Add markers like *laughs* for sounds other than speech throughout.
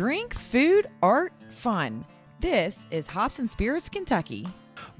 drinks, food, art, fun. This is Hops and Spirits Kentucky.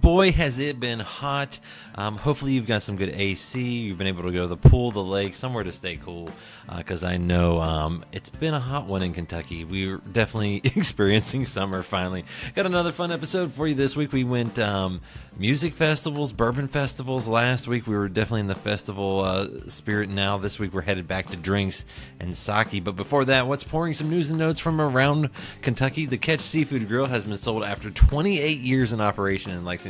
Boy, has it been hot. Um, hopefully, you've got some good AC. You've been able to go to the pool, the lake, somewhere to stay cool. Because uh, I know um, it's been a hot one in Kentucky. We're definitely *laughs* experiencing summer finally. Got another fun episode for you this week. We went um, music festivals, bourbon festivals last week. We were definitely in the festival uh, spirit now. This week, we're headed back to drinks and sake. But before that, what's pouring some news and notes from around Kentucky? The Ketch Seafood Grill has been sold after 28 years in operation in Lexington.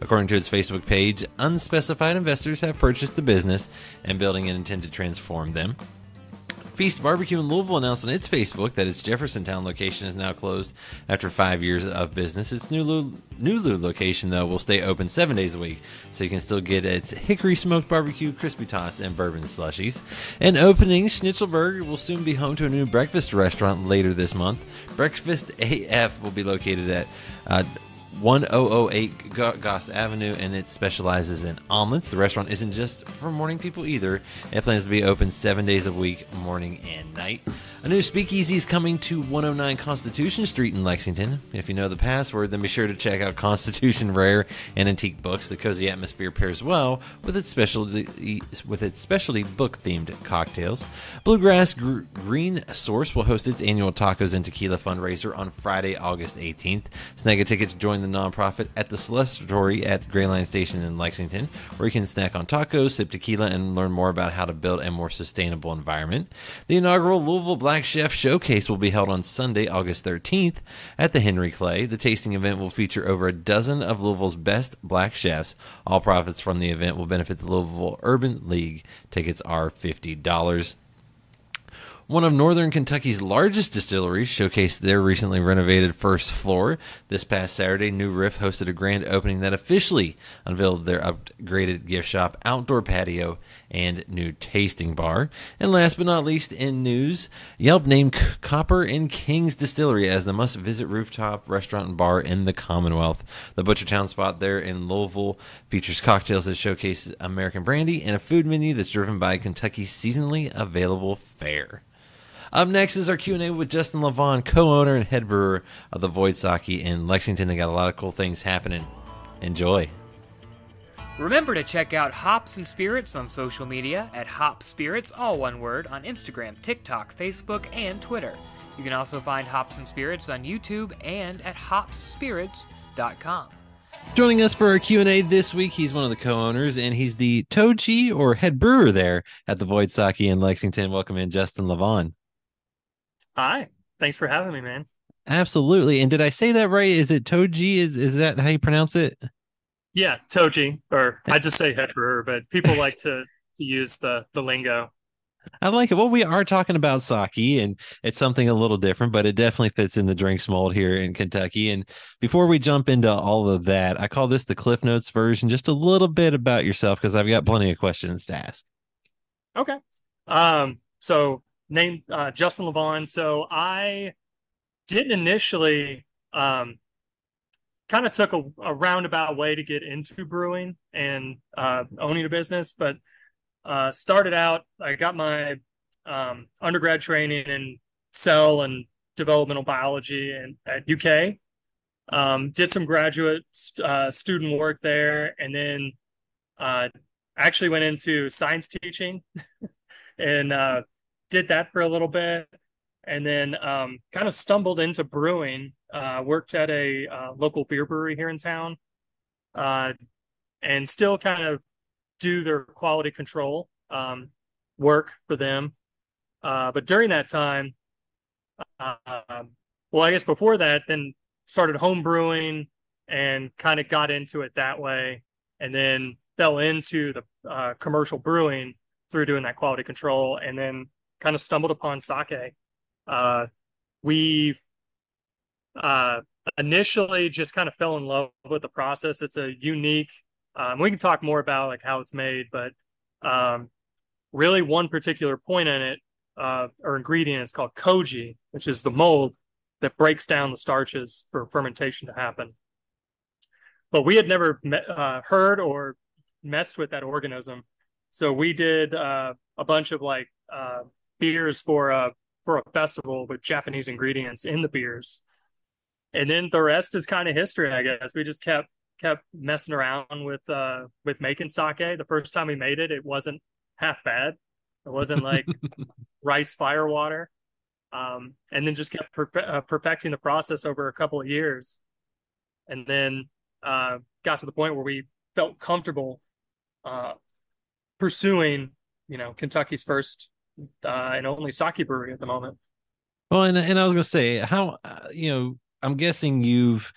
According to its Facebook page, unspecified investors have purchased the business and building and intend to transform them. Feast Barbecue in Louisville announced on its Facebook that its Jeffersontown location is now closed after five years of business. Its new new location, though, will stay open seven days a week, so you can still get its hickory smoked barbecue, crispy tots, and bourbon slushies. And opening, Schnitzelburg will soon be home to a new breakfast restaurant later this month. Breakfast AF will be located at uh, 1008 Goss Avenue, and it specializes in omelets. The restaurant isn't just for morning people either. It plans to be open seven days a week, morning and night. A new speakeasy is coming to 109 Constitution Street in Lexington. If you know the password, then be sure to check out Constitution Rare and Antique Books. The cozy atmosphere pairs well with its specialty with its specialty book themed cocktails. Bluegrass Gr- Green Source will host its annual Tacos and Tequila fundraiser on Friday, August 18th. Snag a ticket to join the nonprofit at the Celestatory at Greyline Station in Lexington, where you can snack on tacos, sip tequila, and learn more about how to build a more sustainable environment. The inaugural Louisville Black Black Chef Showcase will be held on Sunday, August 13th at the Henry Clay. The tasting event will feature over a dozen of Louisville's best black chefs. All profits from the event will benefit the Louisville Urban League. Tickets are $50. One of Northern Kentucky's largest distilleries showcased their recently renovated first floor. This past Saturday, New Riff hosted a grand opening that officially unveiled their upgraded gift shop, outdoor patio, and new tasting bar. And last but not least, in news, Yelp named Copper and Kings Distillery as the must visit rooftop restaurant and bar in the Commonwealth. The Butchertown spot there in Louisville features cocktails that showcase American brandy and a food menu that's driven by Kentucky's seasonally available fare. Up next is our Q&A with Justin LeVaughn, co-owner and head brewer of the Void Sake in Lexington. They got a lot of cool things happening. Enjoy. Remember to check out Hops and Spirits on social media at Hop Spirits, all one word, on Instagram, TikTok, Facebook, and Twitter. You can also find Hops and Spirits on YouTube and at hopsspirits.com. Joining us for our Q&A this week, he's one of the co-owners and he's the Toji or head brewer there at the Void Sake in Lexington. Welcome in Justin LeVaughn. Hi. Thanks for having me, man. Absolutely. And did I say that right? Is it Toji? Is is that how you pronounce it? Yeah, Toji. Or I *laughs* just say head brewer, but people like to to use the the lingo. I like it. Well, we are talking about sake, and it's something a little different, but it definitely fits in the drinks mold here in Kentucky. And before we jump into all of that, I call this the Cliff Notes version, just a little bit about yourself because I've got plenty of questions to ask. Okay. Um. So named uh, Justin LeVaughn. So I didn't initially um, kind of took a, a, roundabout way to get into brewing and uh, owning a business, but uh, started out. I got my um, undergrad training in cell and developmental biology and at UK. Um, did some graduate uh, student work there, and then uh, actually went into science teaching *laughs* and uh, did that for a little bit and then um, kind of stumbled into brewing. Uh, worked at a uh, local beer brewery here in town, uh, and still kind of do their quality control um, work for them. Uh, but during that time, uh, well, I guess before that, then started home brewing and kind of got into it that way, and then fell into the uh, commercial brewing through doing that quality control, and then kind of stumbled upon sake. Uh, we uh, initially just kind of fell in love with the process. It's a unique. Um, we can talk more about like how it's made, but um, really one particular point in it uh, or ingredient is called koji, which is the mold that breaks down the starches for fermentation to happen. But we had never uh, heard or messed with that organism, so we did uh, a bunch of like uh, beers for a for a festival with Japanese ingredients in the beers. And then the rest is kind of history, I guess. We just kept kept messing around with uh with making sake. The first time we made it, it wasn't half bad. It wasn't *laughs* like rice fire water. Um, and then just kept perfe- uh, perfecting the process over a couple of years. And then uh, got to the point where we felt comfortable uh, pursuing, you know, Kentucky's first uh, and only sake brewery at the moment. Well, and and I was gonna say how uh, you know I'm guessing you've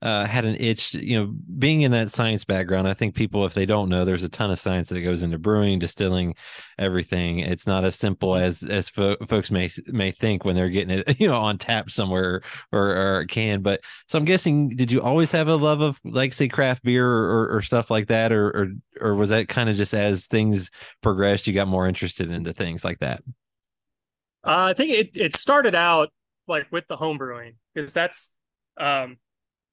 uh, had an itch, you know, being in that science background. I think people, if they don't know, there's a ton of science that goes into brewing, distilling, everything. It's not as simple mm-hmm. as as fo- folks may may think when they're getting it, *laughs* you know, on tap somewhere or, or can. But so I'm guessing, did you always have a love of like say craft beer or, or, or stuff like that, or or or was that kind of just as things progressed, you got more interested into things like that? Uh, I think it it started out like with the home brewing because that's um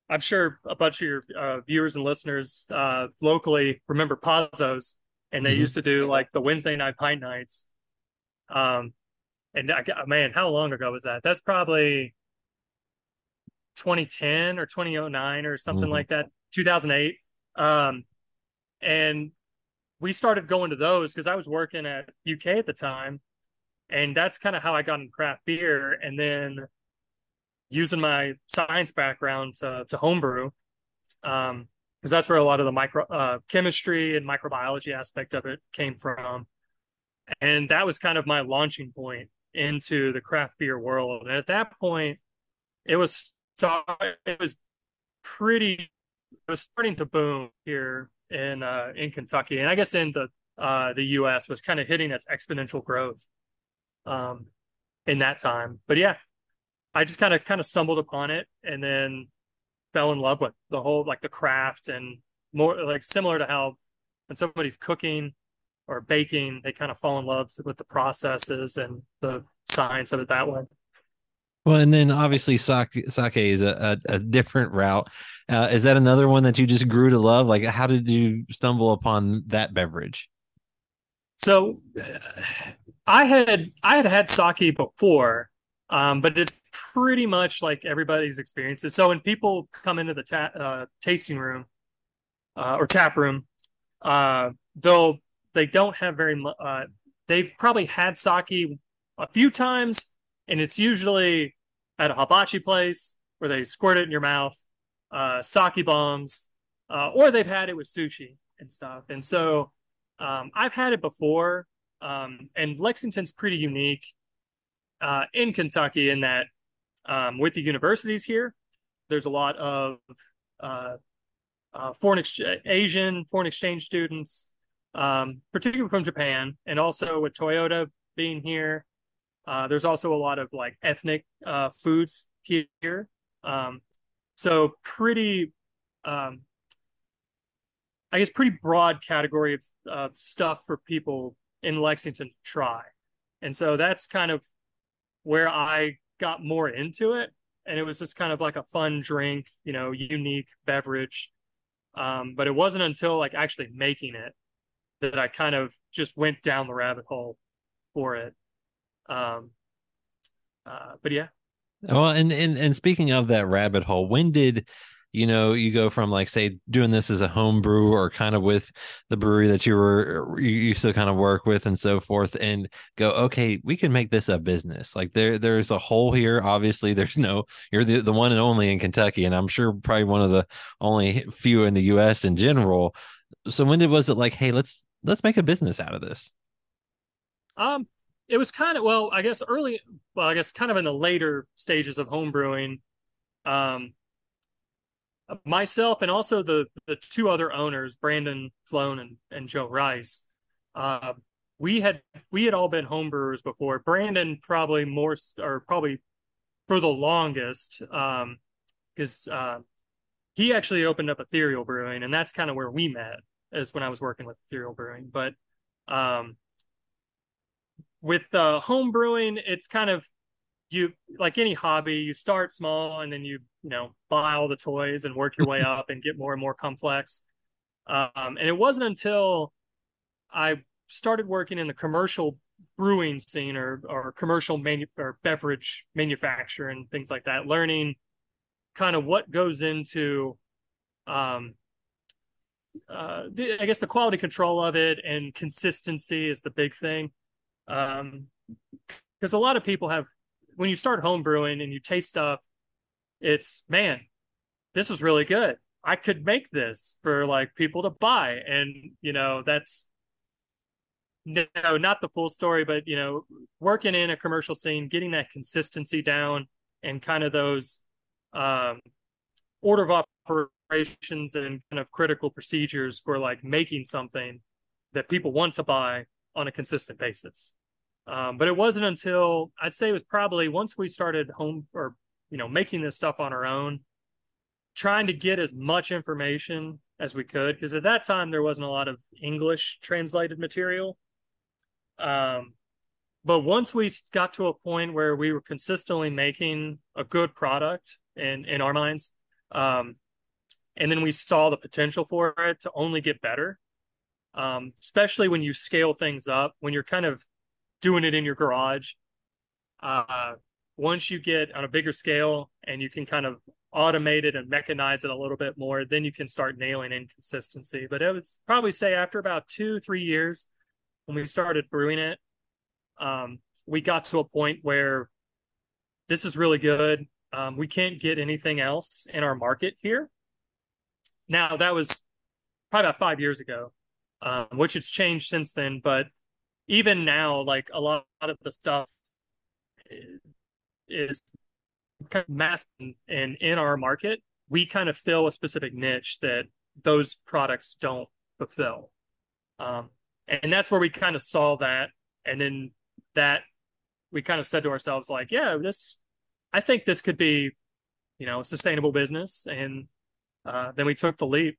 I'm sure a bunch of your uh, viewers and listeners uh, locally remember Pazzo's, and they mm-hmm. used to do like the Wednesday night pint nights. Um, and I, man, how long ago was that? That's probably 2010 or 2009 or something mm-hmm. like that, 2008. Um, and we started going to those because I was working at UK at the time, and that's kind of how I got into craft beer. And then using my science background to, to homebrew because um, that's where a lot of the micro uh, chemistry and microbiology aspect of it came from. And that was kind of my launching point into the craft beer world. And at that point it was it was pretty it was starting to boom here in uh, in Kentucky. And I guess in the uh, the US was kind of hitting its exponential growth um, in that time. But yeah I just kind of kind of stumbled upon it and then fell in love with the whole like the craft and more like similar to how when somebody's cooking or baking, they kind of fall in love with the processes and the science of it that way. Well, and then obviously sake, sake is a, a, a different route. Uh, is that another one that you just grew to love? Like, how did you stumble upon that beverage? So, I had I had had sake before, um, but it's pretty much like everybody's experiences. So when people come into the ta- uh, tasting room uh, or tap room, uh, they'll they don't have very much. Uh, they've probably had sake a few times, and it's usually at a hibachi place where they squirt it in your mouth, uh, sake bombs, uh, or they've had it with sushi and stuff. And so um, I've had it before, um, and Lexington's pretty unique uh, in Kentucky in that um, with the universities here, there's a lot of uh, uh, foreign ex- Asian foreign exchange students, um, particularly from Japan, and also with Toyota being here. Uh, there's also a lot of like ethnic uh, foods here. Um, so pretty, um, I guess, pretty broad category of uh, stuff for people in Lexington to try. And so that's kind of where I got more into it. And it was just kind of like a fun drink, you know, unique beverage. Um, but it wasn't until like actually making it that I kind of just went down the rabbit hole for it. Um, uh, but yeah. Well, and, and and speaking of that rabbit hole, when did you know you go from like say doing this as a home brew or kind of with the brewery that you were you used to kind of work with and so forth and go okay we can make this a business. Like there there's a hole here obviously there's no you're the, the one and only in kentucky and i'm sure probably one of the only few in the us in general. So when did was it like hey let's let's make a business out of this um it was kind of well i guess early well i guess kind of in the later stages of home brewing um myself and also the the two other owners, Brandon Sloan and, and Joe Rice, uh, we had we had all been homebrewers before. Brandon probably more or probably for the longest, because um, uh, he actually opened up Ethereal Brewing, and that's kind of where we met. Is when I was working with Ethereal Brewing, but um, with uh, home brewing, it's kind of you like any hobby, you start small and then you you know buy all the toys and work your way *laughs* up and get more and more complex. Um, and it wasn't until I started working in the commercial brewing scene or or commercial manu- or beverage manufacture and things like that learning kind of what goes into um uh the, i guess the quality control of it and consistency is the big thing um because a lot of people have when you start home brewing and you taste stuff it's man this is really good i could make this for like people to buy and you know that's no, not the full story, but you know, working in a commercial scene, getting that consistency down, and kind of those um, order of operations and kind of critical procedures for like making something that people want to buy on a consistent basis. Um, but it wasn't until I'd say it was probably once we started home or you know making this stuff on our own, trying to get as much information as we could because at that time there wasn't a lot of English translated material. Um, but once we got to a point where we were consistently making a good product in in our minds, um, and then we saw the potential for it to only get better, um, especially when you scale things up, when you're kind of doing it in your garage. Uh, once you get on a bigger scale and you can kind of automate it and mechanize it a little bit more, then you can start nailing inconsistency. But I would probably say after about two, three years, when we started brewing it, um, we got to a point where this is really good. Um, we can't get anything else in our market here. Now that was probably about five years ago, um, which has changed since then. But even now, like a lot, of the stuff is kind of mass and in our market, we kind of fill a specific niche that those products don't fulfill. Um, and that's where we kind of saw that. And then that we kind of said to ourselves like yeah this i think this could be you know a sustainable business. And uh, then we took the leap.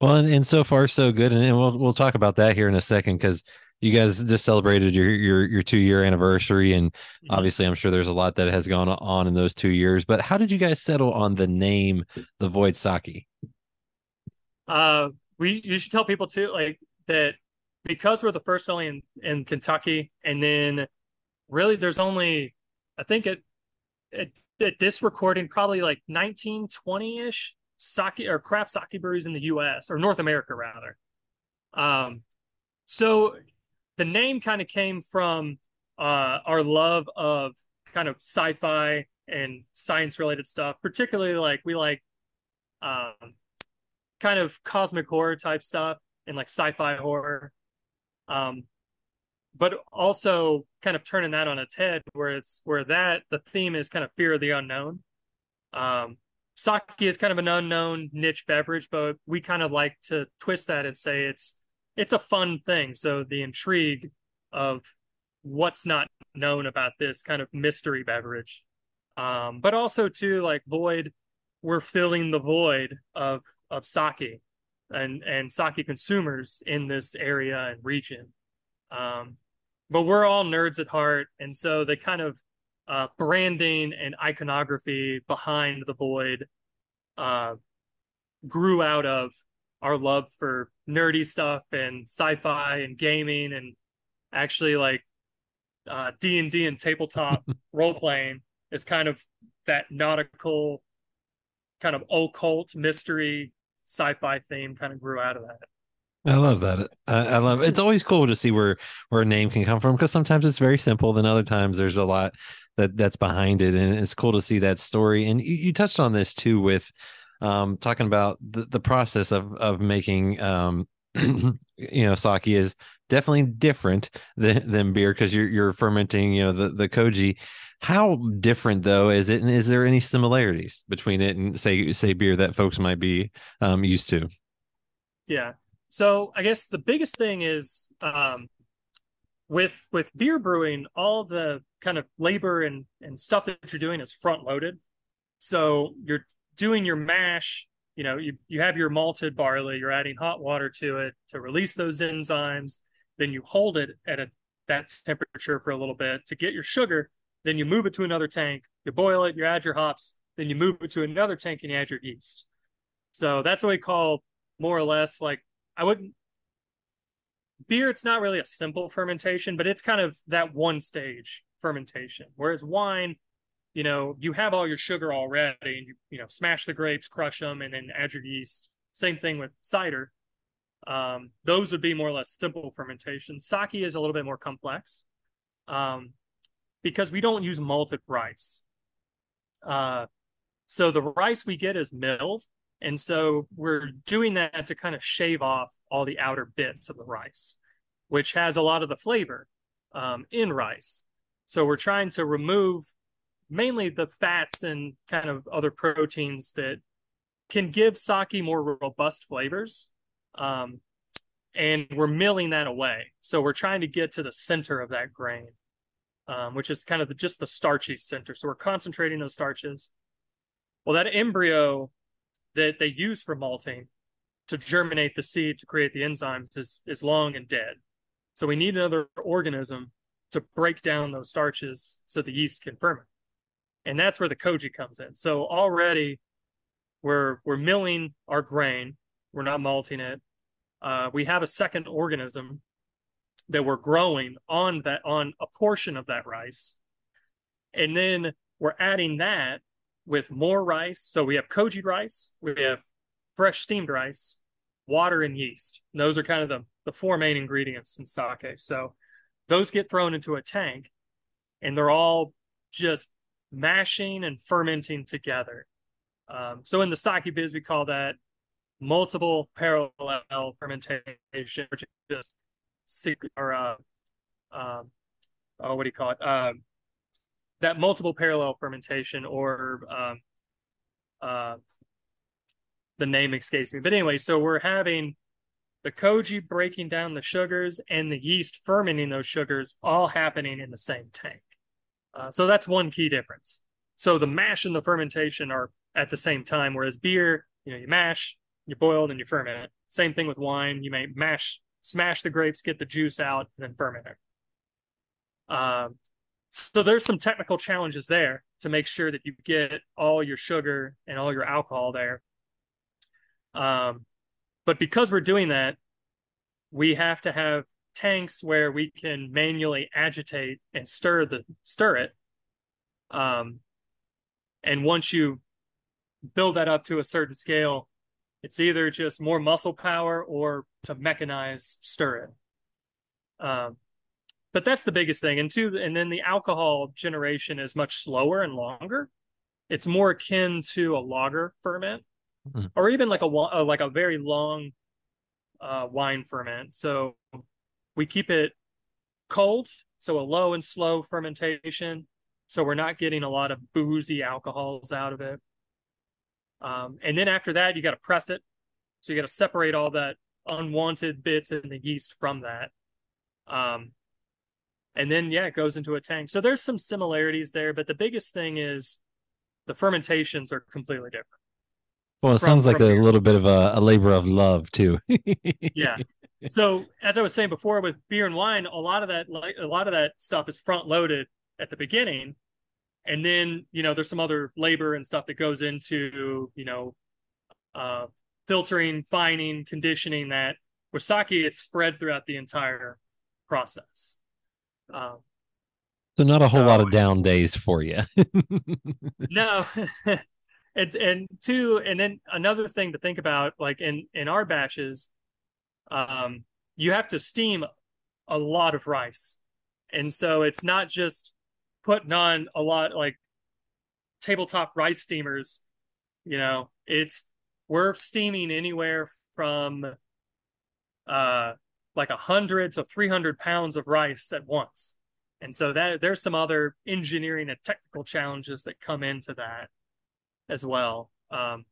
Well and, and so far so good. And, and we'll we'll talk about that here in a second because you guys just celebrated your your your two year anniversary and mm-hmm. obviously i'm sure there's a lot that has gone on in those two years but how did you guys settle on the name the void sake uh we you should tell people too like that because we're the first only in, in Kentucky, and then really there's only I think at, at, at this recording probably like 1920 ish sake or craft sake breweries in the U.S. or North America rather. Um, so the name kind of came from uh, our love of kind of sci-fi and science related stuff, particularly like we like um, kind of cosmic horror type stuff and like sci-fi horror. Um, but also kind of turning that on its head, where it's where that the theme is kind of fear of the unknown. Um, sake is kind of an unknown niche beverage, but we kind of like to twist that and say it's it's a fun thing. So the intrigue of what's not known about this kind of mystery beverage, um, but also too like void, we're filling the void of of sake and and sake consumers in this area and region. Um, but we're all nerds at heart, and so the kind of uh, branding and iconography behind the void uh, grew out of our love for nerdy stuff and sci-fi and gaming and actually like uh, D&D and tabletop *laughs* role playing is kind of that nautical kind of occult mystery sci-fi theme kind of grew out of that. I love that. I, I love it. it's always cool to see where where a name can come from because sometimes it's very simple, then other times there's a lot that that's behind it, and it's cool to see that story. And you, you touched on this too with um, talking about the, the process of of making um, *clears throat* you know sake is definitely different than, than beer because you're you're fermenting you know the the koji how different though is it, and is there any similarities between it and say say beer that folks might be um, used to? Yeah. So I guess the biggest thing is um, with with beer brewing, all the kind of labor and and stuff that you're doing is front loaded. So you're doing your mash. You know, you you have your malted barley. You're adding hot water to it to release those enzymes. Then you hold it at a that temperature for a little bit to get your sugar then you move it to another tank, you boil it, you add your hops, then you move it to another tank and you add your yeast. So that's what we call more or less like I wouldn't beer, it's not really a simple fermentation, but it's kind of that one stage fermentation. Whereas wine, you know, you have all your sugar already and you, you know, smash the grapes, crush them, and then add your yeast. Same thing with cider. Um, those would be more or less simple fermentation. Sake is a little bit more complex um, because we don't use malted rice. Uh, so the rice we get is milled. And so we're doing that to kind of shave off all the outer bits of the rice, which has a lot of the flavor um, in rice. So we're trying to remove mainly the fats and kind of other proteins that can give sake more robust flavors. Um, and we're milling that away. So we're trying to get to the center of that grain, um, which is kind of the, just the starchy center. So we're concentrating those starches. Well, that embryo that they use for malting to germinate the seed to create the enzymes is, is long and dead. So we need another organism to break down those starches so the yeast can ferment. And that's where the koji comes in. So already we're we're milling our grain, we're not malting it. Uh, we have a second organism that we're growing on that on a portion of that rice. And then we're adding that with more rice. So we have koji rice, we have fresh steamed rice, water, and yeast. And those are kind of the, the four main ingredients in sake. So those get thrown into a tank and they're all just mashing and fermenting together. Um, so in the sake biz, we call that multiple parallel fermentation, which is just or uh, um, oh, what do you call it? Um, that multiple parallel fermentation or um, uh, the name escapes me. But anyway, so we're having the koji breaking down the sugars and the yeast fermenting those sugars all happening in the same tank. Uh, so that's one key difference. So the mash and the fermentation are at the same time, whereas beer, you know, you mash, you boil, and you ferment. It. Same thing with wine. You may mash, smash the grapes, get the juice out, and then ferment it. Um, so there's some technical challenges there to make sure that you get all your sugar and all your alcohol there. Um, but because we're doing that, we have to have tanks where we can manually agitate and stir the stir it. Um, and once you build that up to a certain scale, it's either just more muscle power or to mechanize stir it. Um, but that's the biggest thing. And two, and then the alcohol generation is much slower and longer. It's more akin to a lager ferment, mm-hmm. or even like a uh, like a very long uh, wine ferment. So we keep it cold, so a low and slow fermentation. So we're not getting a lot of boozy alcohols out of it. Um, and then after that, you got to press it. So you got to separate all that unwanted bits in the yeast from that. Um, and then yeah it goes into a tank so there's some similarities there but the biggest thing is the fermentations are completely different well it from, sounds like a little bit of a, a, labor of love too. Yeah. *laughs* So as i was saying before with beer and wine a lot of that a lot of that stuff is front loaded at the beginning. And then you know there's some other labor and stuff that goes into you know uh filtering fining conditioning that with sake it's spread throughout the entire process. Um, so not a whole so, lot of down days for you. *laughs* no. *laughs* it's and two, and then another thing to think about, like in in our batches, um, you have to steam a lot of rice, and so it's not just putting on a lot like tabletop rice steamers. You know, it's we're steaming anywhere from uh like a hundred to 300 pounds of rice at once. And so that there's some other engineering and technical challenges that come into that as well. Um,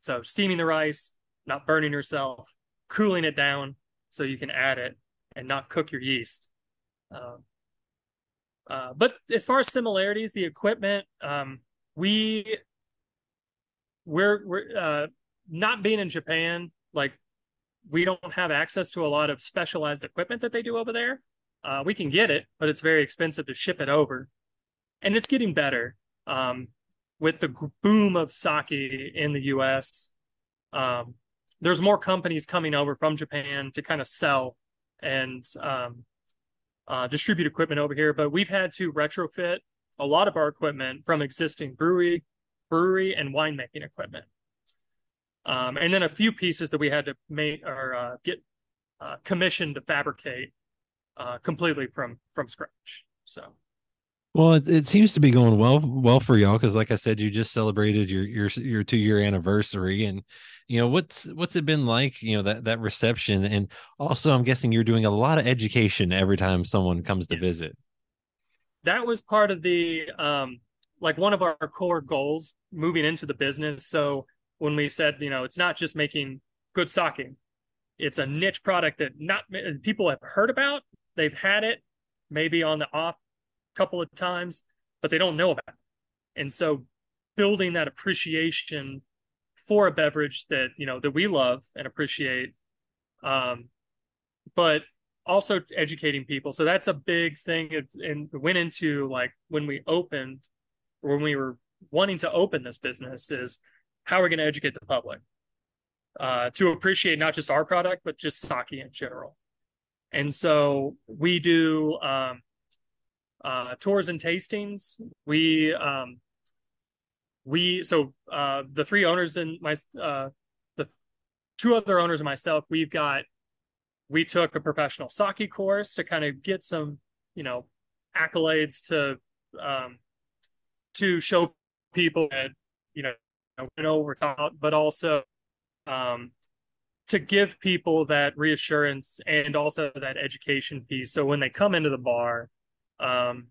so steaming the rice, not burning yourself, cooling it down so you can add it and not cook your yeast. Um, uh, but as far as similarities, the equipment, um, we we're we're uh, not being in Japan. Like we don't have access to a lot of specialized equipment that they do over there. Uh, we can get it, but it's very expensive to ship it over. And it's getting better um, with the boom of sake in the US. Um, there's more companies coming over from Japan to kind of sell and um, uh, distribute equipment over here, but we've had to retrofit a lot of our equipment from existing brewery, brewery and winemaking equipment. Um, and then a few pieces that we had to make or uh, get uh, commissioned to fabricate uh, completely from from scratch. So, well, it, it seems to be going well well for y'all because, like I said, you just celebrated your your your two year anniversary, and you know what's what's it been like? You know that that reception, and also I'm guessing you're doing a lot of education every time someone comes to yes. visit. That was part of the um, like one of our core goals moving into the business. So when we said, you know, it's not just making good sake, it's a niche product that not people have heard about. They've had it maybe on the off couple of times, but they don't know about it. And so building that appreciation for a beverage that, you know, that we love and appreciate. Um, but also educating people. So that's a big thing. and went into like when we opened or when we were wanting to open this business is how we're going to educate the public uh, to appreciate not just our product, but just sake in general. And so we do um, uh, tours and tastings. We um, we so uh, the three owners and my uh, the two other owners and myself, we've got we took a professional sake course to kind of get some you know accolades to um, to show people that you know we know we're taught, but also um, to give people that reassurance and also that education piece. So when they come into the bar, um,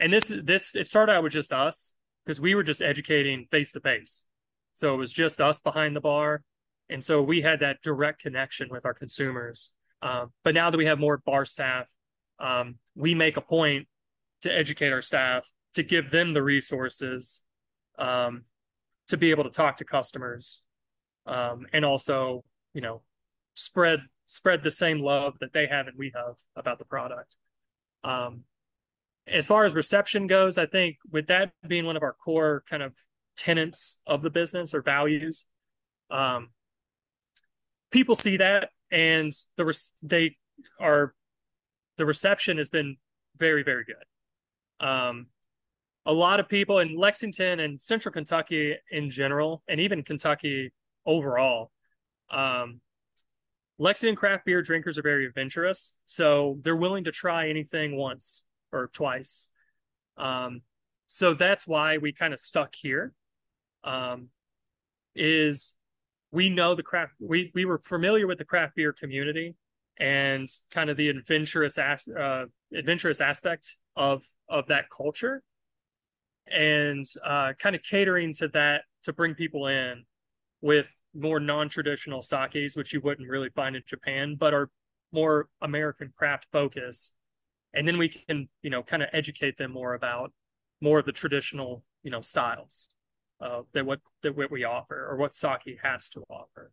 and this this it started out with just us because we were just educating face to face. So it was just us behind the bar, and so we had that direct connection with our consumers. Um, but now that we have more bar staff, um, we make a point to educate our staff to give them the resources um, to be able to talk to customers um, and also you know spread spread the same love that they have and we have about the product um, as far as reception goes i think with that being one of our core kind of tenets of the business or values um, people see that and the res- they are the reception has been very very good. Um, a lot of people in Lexington and Central Kentucky in general, and even Kentucky overall, um, Lexington craft beer drinkers are very adventurous, so they're willing to try anything once or twice. Um, so that's why we kind of stuck here. Um, is we know the craft we we were familiar with the craft beer community and kind of the adventurous as, uh, adventurous aspect of of that culture and uh, kind of catering to that to bring people in with more non-traditional sakes, which you wouldn't really find in Japan, but are more American craft focus. And then we can, you know, kind of educate them more about more of the traditional, you know, styles uh, that what that what we offer or what sake has to offer.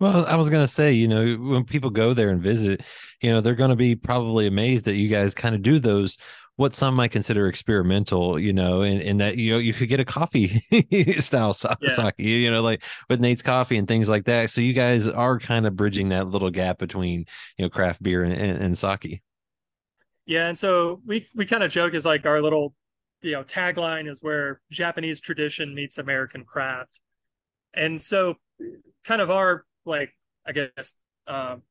Well, I was going to say, you know, when people go there and visit, you know, they're going to be probably amazed that you guys kind of do those what some might consider experimental, you know, and, and that you know you could get a coffee *laughs* style sake, yeah. you know, like with Nate's coffee and things like that. So you guys are kind of bridging that little gap between you know craft beer and, and, and sake. Yeah, and so we we kind of joke is like our little you know tagline is where Japanese tradition meets American craft, and so kind of our like I guess um,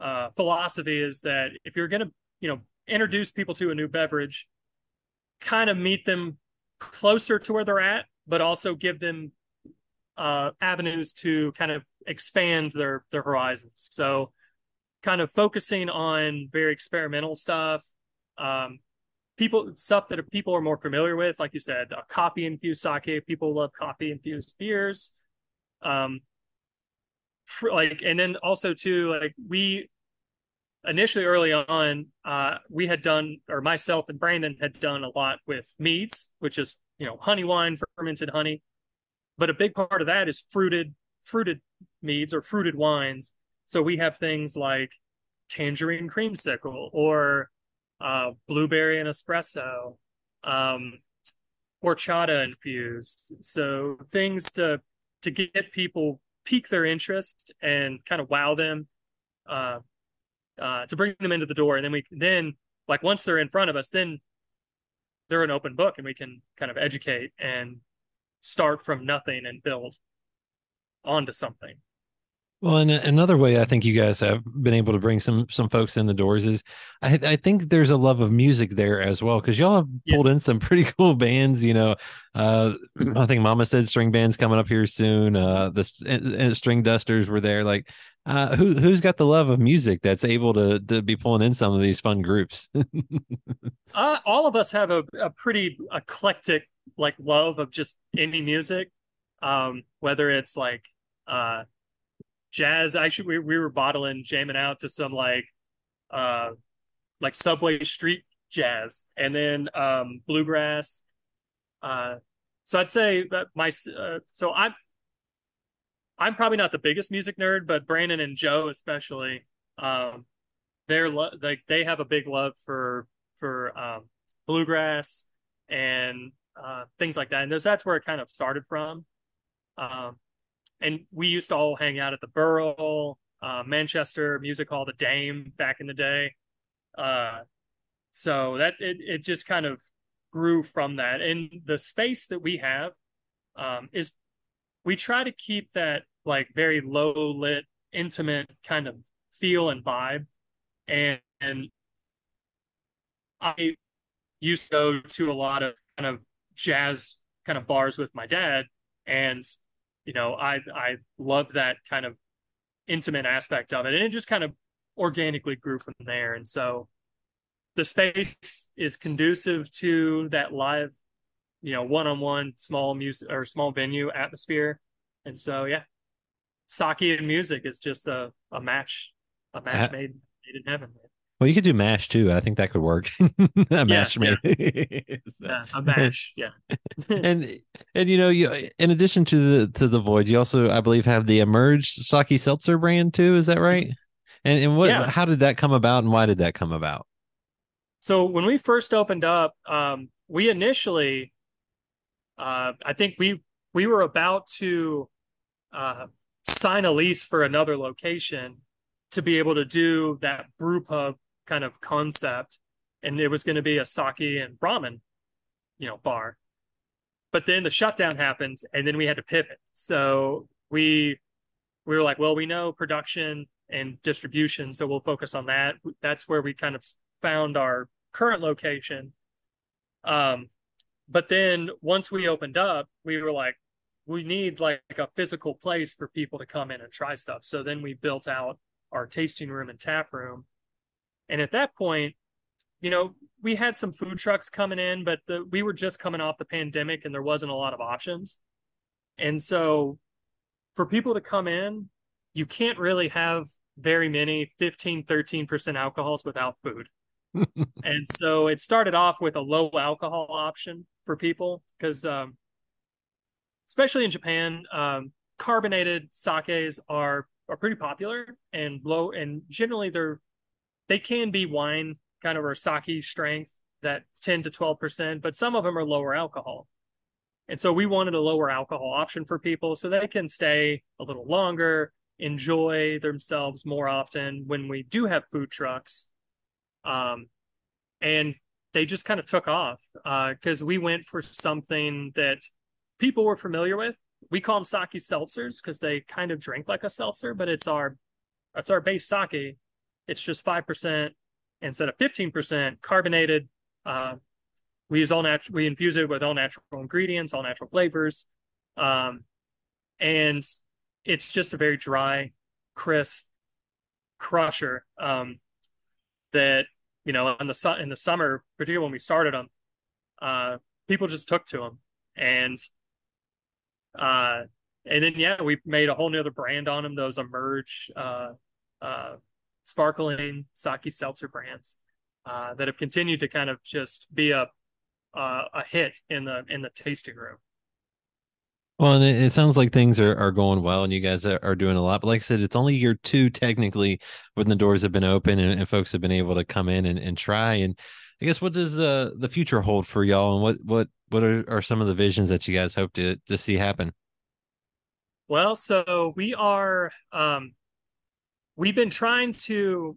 uh, philosophy is that if you're gonna you know introduce people to a new beverage, kind of meet them closer to where they're at, but also give them uh, avenues to kind of expand their their horizons. So, kind of focusing on very experimental stuff, um, people stuff that people are more familiar with, like you said, uh, coffee infused sake. People love coffee infused beers. Um, like, and then also too, like we initially early on, uh, we had done, or myself and Brandon had done a lot with meads, which is you know honey wine, fermented honey. But a big part of that is fruited fruited meads or fruited wines. So we have things like tangerine creamsicle or uh, blueberry and espresso, um, horchata infused. So things to to get people pique their interest and kind of wow them. Uh, uh, to bring them into the door, and then we then like once they're in front of us, then they're an open book, and we can kind of educate and start from nothing and build onto something. Well, and another way I think you guys have been able to bring some some folks in the doors is I, I think there's a love of music there as well because y'all have pulled yes. in some pretty *laughs* cool bands. You know, uh, *clears throat* I think Mama said string bands coming up here soon. Uh, the Stringdusters were there. Like, uh, who who's got the love of music that's able to to be pulling in some of these fun groups? *laughs* uh, all of us have a, a pretty eclectic like love of just any music, um, whether it's like uh jazz. Actually, we, we were bottling, jamming out to some like, uh, like subway street jazz, and then um, bluegrass. Uh, so I'd say that my uh, so I'm I'm probably not the biggest music nerd, but Brandon and Joe especially, um, they're like they have a big love for for um, bluegrass and uh, things like that, and that's where it kind of started from. Um, and we used to all hang out at the Burl, uh, Manchester Music Hall, the Dame back in the day. Uh, so that it it just kind of grew from that. And the space that we have um, is we try to keep that like very low lit, intimate kind of feel and vibe. And, and I used to go to a lot of kind of jazz kind of bars with my dad, and you know, I I love that kind of intimate aspect of it, and it just kind of organically grew from there. And so, the space is conducive to that live, you know, one-on-one small music or small venue atmosphere. And so, yeah, sake and music is just a a match, a match made made in heaven. Well, you could do mash too. I think that could work. *laughs* a mash, yeah, *laughs* yeah. so. yeah, a mash, yeah. *laughs* and and you know, you in addition to the to the void, you also, I believe, have the emerge sake seltzer brand too. Is that right? And and what? Yeah. How did that come about, and why did that come about? So when we first opened up, um, we initially, uh, I think we we were about to uh, sign a lease for another location to be able to do that brew pub kind of concept, and it was going to be a sake and ramen, you know, bar. But then the shutdown happened, and then we had to pivot. So we we were like, well, we know production and distribution, so we'll focus on that. That's where we kind of found our current location. Um, but then once we opened up, we were like, we need like a physical place for people to come in and try stuff. So then we built out our tasting room and tap room and at that point, you know, we had some food trucks coming in, but the, we were just coming off the pandemic and there wasn't a lot of options. And so for people to come in, you can't really have very many 15, 13% alcohols without food. *laughs* and so it started off with a low alcohol option for people because, um, especially in Japan, um, carbonated sakes are are pretty popular and low, and generally they're they can be wine kind of or sake strength that 10 to 12%, but some of them are lower alcohol. And so we wanted a lower alcohol option for people so they can stay a little longer, enjoy themselves more often when we do have food trucks. Um, and they just kind of took off because uh, we went for something that people were familiar with. We call them sake seltzers because they kind of drink like a seltzer, but it's our it's our base sake it's just 5% instead of 15% carbonated. Uh, we use all natural, we infuse it with all natural ingredients, all natural flavors. Um, and it's just a very dry, crisp crusher um, that, you know, in the, su- in the summer, particularly when we started them, uh, people just took to them. And, uh, and then, yeah, we made a whole new other brand on them, those emerge, uh, uh, sparkling sake seltzer brands uh, that have continued to kind of just be a uh, a hit in the in the tasting room. Well, and it, sounds like things are, are going well, and you guys are, are, doing a lot. But like I said, it's only year two technically when the doors have been open and, and folks have been able to come in and, and try. And I guess what does uh, the future hold for y'all, and what what what are, are some of the visions that you guys hope to to see happen? Well, so we are um, we've been trying to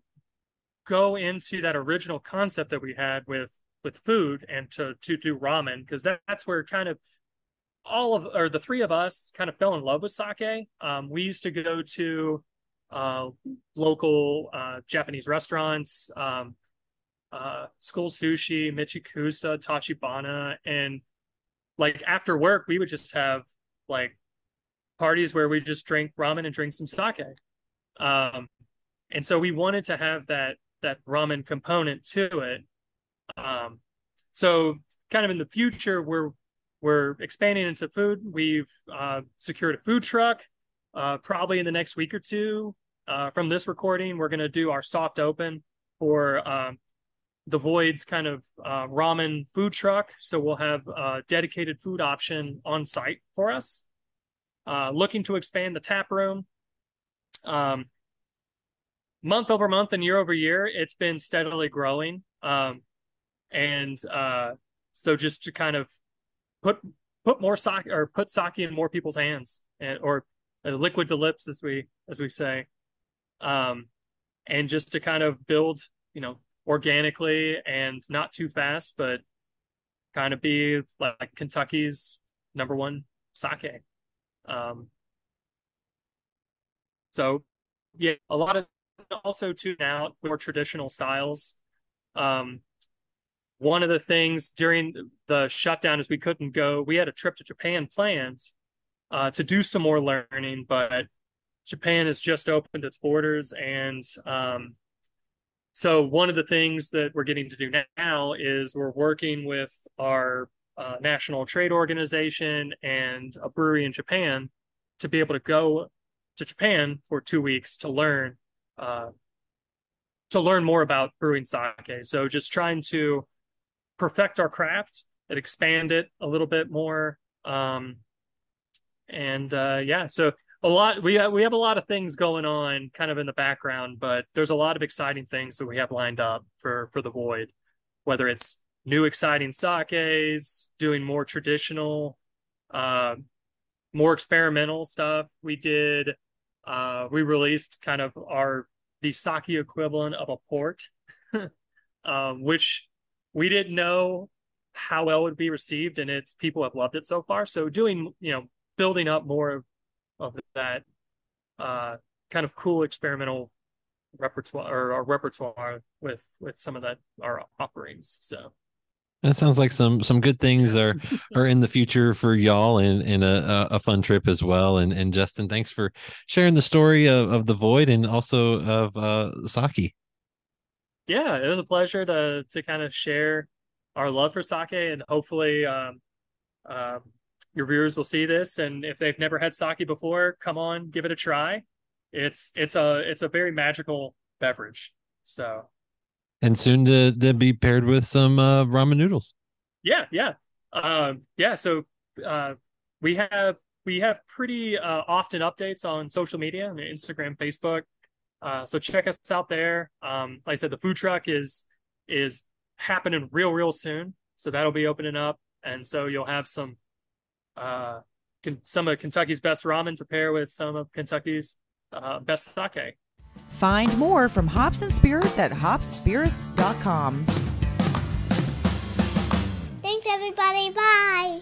go into that original concept that we had with with food and to to do ramen because that, that's where kind of all of or the three of us kind of fell in love with sake. Um, we used to go to uh, local uh, Japanese restaurants, um, uh, School Sushi, Michikusa, Tachibana, and like after work, we would just have like parties where we just drink ramen and drink some sake. Um, and so we wanted to have that that ramen component to it. Um, so kind of in the future, we're we're expanding into food. We've uh, secured a food truck. Uh, probably in the next week or two uh, from this recording, we're going to do our soft open for um, the Void's kind of uh, ramen food truck. So we'll have a dedicated food option on site for us. Uh, looking to expand the tap room. Um, month over month and year over year, it's been steadily growing. Um, and uh, so just to kind of put put more sake or put sake in more people's hands and or uh, liquid to lips as we as we say um and just to kind of build you know organically and not too fast but kind of be like kentucky's number one sake um so yeah a lot of also tune out more traditional styles um one of the things during the shutdown is we couldn't go. We had a trip to Japan planned uh, to do some more learning, but Japan has just opened its borders, and um, so one of the things that we're getting to do now is we're working with our uh, national trade organization and a brewery in Japan to be able to go to Japan for two weeks to learn uh, to learn more about brewing sake. So just trying to perfect our craft and expand it a little bit more. Um, and uh, yeah, so a lot we have, we have a lot of things going on kind of in the background, but there's a lot of exciting things that we have lined up for for the void, whether it's new exciting sakes, doing more traditional, uh, more experimental stuff. We did uh, we released kind of our the sake equivalent of a port, um, *laughs* which we didn't know how well it would be received, and it's people have loved it so far. So doing, you know, building up more of, of that uh, kind of cool experimental repertoire or, or repertoire with with some of that our offerings. So that sounds like some some good things are *laughs* are in the future for y'all and and a, a fun trip as well. And and Justin, thanks for sharing the story of, of the void and also of uh sake yeah, it was a pleasure to to kind of share our love for sake, and hopefully, um, uh, your viewers will see this. And if they've never had sake before, come on, give it a try. It's it's a it's a very magical beverage. So, and soon to to be paired with some uh, ramen noodles. Yeah, yeah, um, yeah. So uh, we have we have pretty uh, often updates on social media, Instagram, Facebook. Uh, so check us out there. Um, like I said, the food truck is is happening real real soon, so that'll be opening up, and so you'll have some uh, some of Kentucky's best ramen to pair with some of Kentucky's uh, best sake. Find more from Hops and Spirits at hopsspirits.com. Thanks, everybody. Bye.